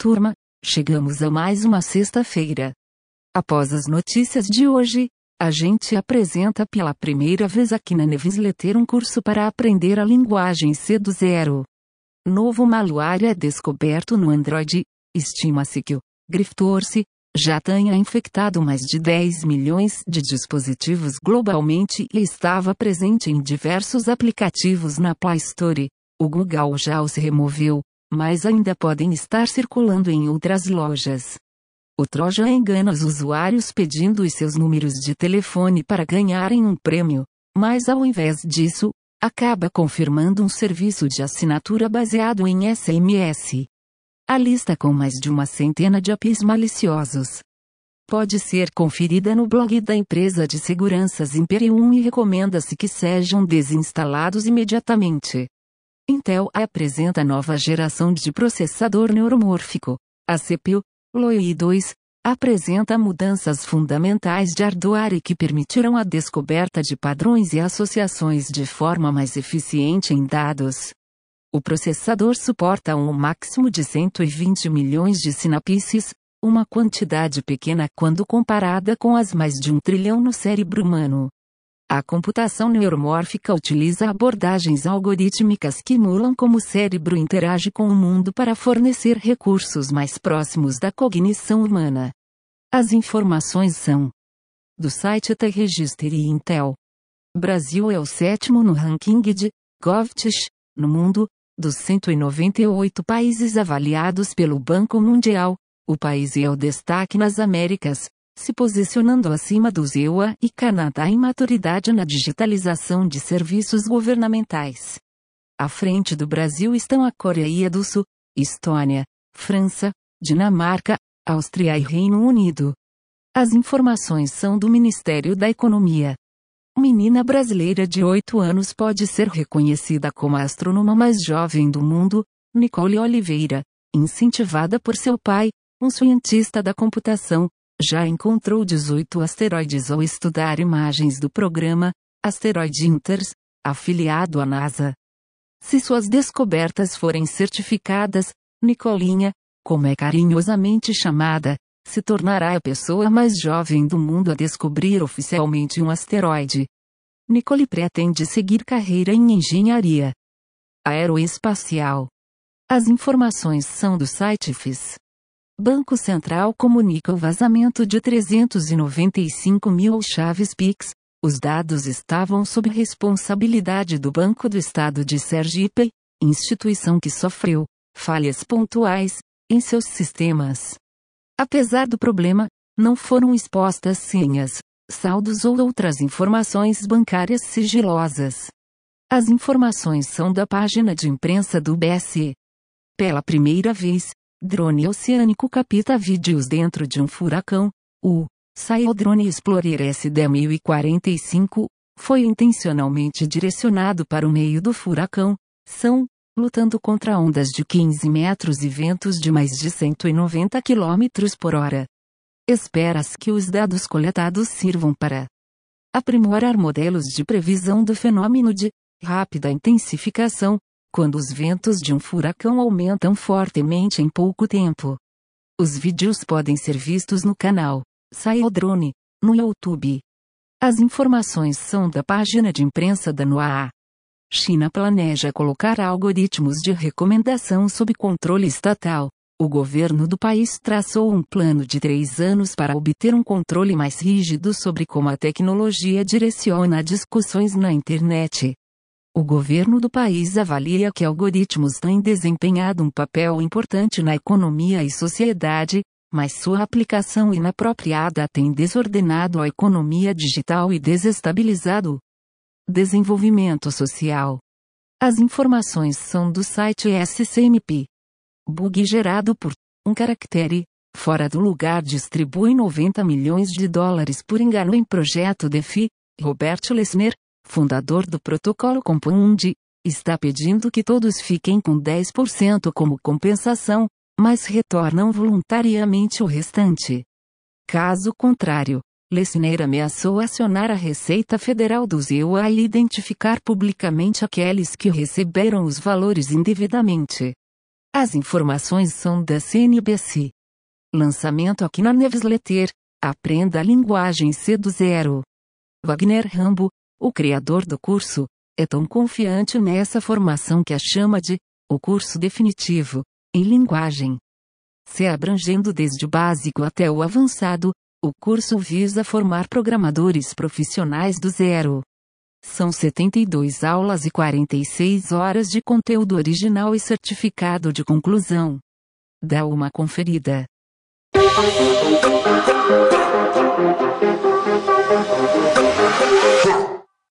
Turma, chegamos a mais uma sexta-feira. Após as notícias de hoje, a gente apresenta pela primeira vez aqui na Newsletter um curso para aprender a linguagem C do zero. Novo malware é descoberto no Android. Estima-se que o Griftorce já tenha infectado mais de 10 milhões de dispositivos globalmente e estava presente em diversos aplicativos na Play Store. O Google já os removeu, mas ainda podem estar circulando em outras lojas. O Trojan engana os usuários pedindo os seus números de telefone para ganharem um prêmio, mas ao invés disso, acaba confirmando um serviço de assinatura baseado em SMS. A lista com mais de uma centena de APIs maliciosos pode ser conferida no blog da empresa de seguranças Imperium e recomenda-se que sejam desinstalados imediatamente. Intel apresenta nova geração de processador neuromórfico. A CPU, Loi 2, apresenta mudanças fundamentais de hardware que permitirão a descoberta de padrões e associações de forma mais eficiente em dados. O processador suporta um máximo de 120 milhões de sinapses, uma quantidade pequena quando comparada com as mais de um trilhão no cérebro humano. A computação neuromórfica utiliza abordagens algorítmicas que emulam como o cérebro interage com o mundo para fornecer recursos mais próximos da cognição humana. As informações são do site The Register e Intel. Brasil é o sétimo no ranking de GovTech no mundo, dos 198 países avaliados pelo Banco Mundial. O país é o destaque nas Américas, se posicionando acima dos EUA e Canadá em maturidade na digitalização de serviços governamentais. À frente do Brasil estão a Coreia do Sul, Estônia, França, Dinamarca, Áustria e Reino Unido. As informações são do Ministério da Economia. Menina brasileira de 8 anos pode ser reconhecida como a astrônoma mais jovem do mundo, Nicole Oliveira, incentivada por seu pai, um cientista da computação, já encontrou 18 asteroides ao estudar imagens do programa Asteroid Inters, afiliado à NASA. Se suas descobertas forem certificadas, Nicolinha, como é carinhosamente chamada, se tornará a pessoa mais jovem do mundo a descobrir oficialmente um asteroide. Nicole pretende seguir carreira em engenharia aeroespacial. As informações são do site FIS. Banco Central comunica o vazamento de 395 mil chaves PIX. Os dados estavam sob responsabilidade do Banco do Estado de Sergipe, instituição que sofreu falhas pontuais em seus sistemas. Apesar do problema, não foram expostas senhas, saldos ou outras informações bancárias sigilosas. As informações são da página de imprensa do BSE. Pela primeira vez, Drone oceânico capta vídeos dentro de um furacão. O Drone Explorer SD-1045 foi intencionalmente direcionado para o meio do furacão. São, lutando contra ondas de 15 metros e ventos de mais de 190 km por hora. Espera-se que os dados coletados sirvam para aprimorar modelos de previsão do fenômeno de rápida intensificação, quando os ventos de um furacão aumentam fortemente em pouco tempo. Os vídeos podem ser vistos no canal Sail Drone, no YouTube. As informações são da página de imprensa da NOAA. China planeja colocar algoritmos de recomendação sob controle estatal. O governo do país traçou um plano de três anos para obter um controle mais rígido sobre como a tecnologia direciona discussões na internet. O governo do país avalia que algoritmos têm desempenhado um papel importante na economia e sociedade, mas sua aplicação inapropriada tem desordenado a economia digital e desestabilizado desenvolvimento social. As informações são do site SCMP. Bug gerado por um caractere fora do lugar distribui 90 milhões de dólares por engano em projeto DeFi. Robert Lessner, fundador do protocolo Compound, está pedindo que todos fiquem com 10% como compensação, mas retornam voluntariamente o restante. Caso contrário, Lessner ameaçou acionar a Receita Federal do ZEUA e identificar publicamente aqueles que receberam os valores indevidamente. As informações são da CNBC. Lançamento aqui na Newsletter. Aprenda a linguagem C do zero. Wagner Rambo, o criador do curso, é tão confiante nessa formação que a chama de o curso definitivo em linguagem. Se abrangendo desde o básico até o avançado, o curso visa formar programadores profissionais do zero. São 72 aulas e 46 horas de conteúdo original e certificado de conclusão. Dá uma conferida.